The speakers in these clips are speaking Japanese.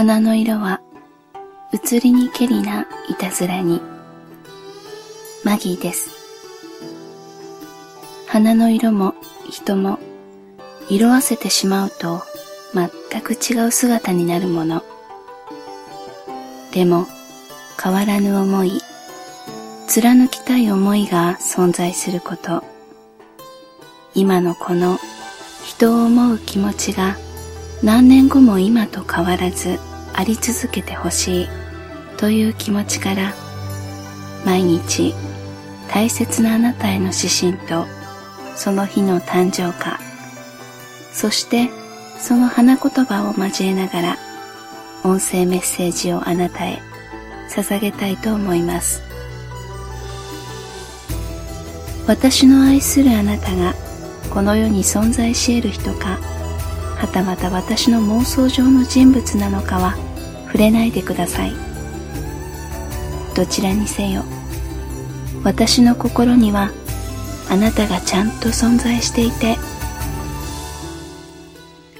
花の色は移りにけりないたずらに。マギーです。花の色も人も色あせてしまうと全く違う姿になるもの。でも変わらぬ思い貫きたい思いが存在すること。今のこの人を思う気持ちが何年後も今と変わらずあり続けてほしいという気持ちから毎日大切なあなたへの指針とその日の誕生花そしてその花言葉を交えながら音声メッセージをあなたへ捧げたいと思います。私の愛するあなたがこの世に存在し得る人かはたまた私の妄想上の人物なのかは触れないでください。どちらにせよ私の心にはあなたがちゃんと存在していて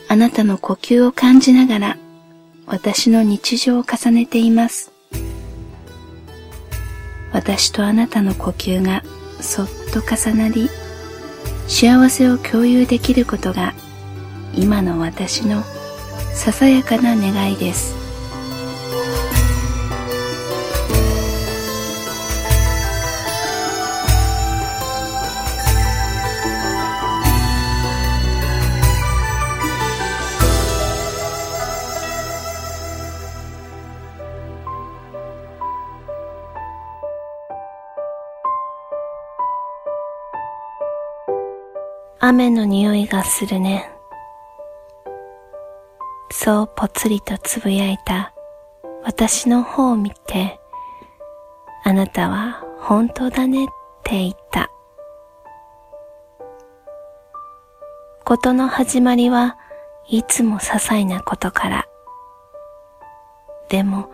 あなたの呼吸を感じながら私の日常を重ねています。私とあなたの呼吸がそっと重なり幸せを共有できることが今の私のささやかな願いです。雨の匂いがするね。そうぽつりとつぶやいた私の方を見て、あなたは本当だねって言った。ことの始まりはいつも些細なことから。でも、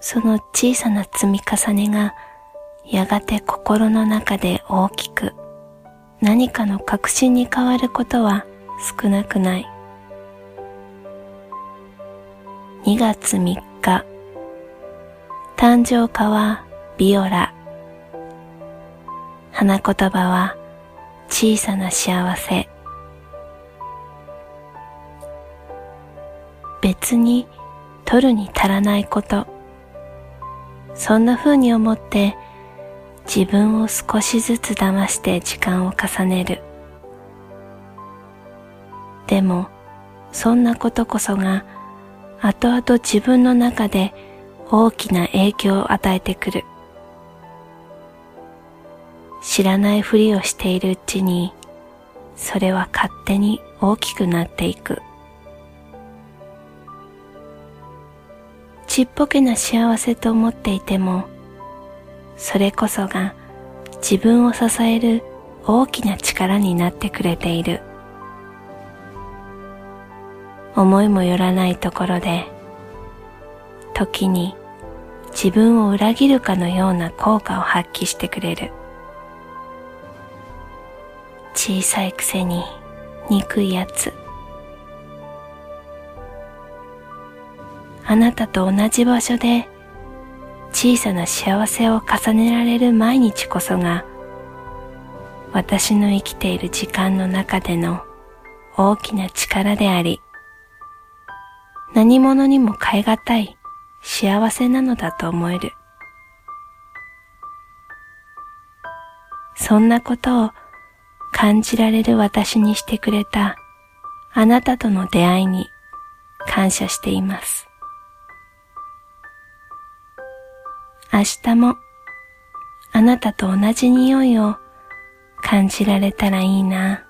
その小さな積み重ねがやがて心の中で大きく何かの確信に変わることは少なくない。2月3日。誕生花はビオラ。花言葉は小さな幸せ。別に取るに足らないこと。そんな風に思って自分を少しずつ騙して時間を重ねるでもそんなことこそが後々自分の中で大きな影響を与えてくる。知らないふりをしているうちに、それは勝手に大きくなっていく。ちっぽけな幸せと思っていても、それこそが自分を支える大きな力になってくれている。思いもよらないところで時に自分を裏切るかのような効果を発揮してくれる小さいくせに憎いやつあなたと同じ場所で小さな幸せを重ねられる毎日こそが私の生きている時間の中での大きな力であり何者にも代え難い幸せなのだと思える。そんなことを感じられる私にしてくれたあなたとの出会いに感謝しています。明日もあなたと同じ匂いを感じられたらいいな。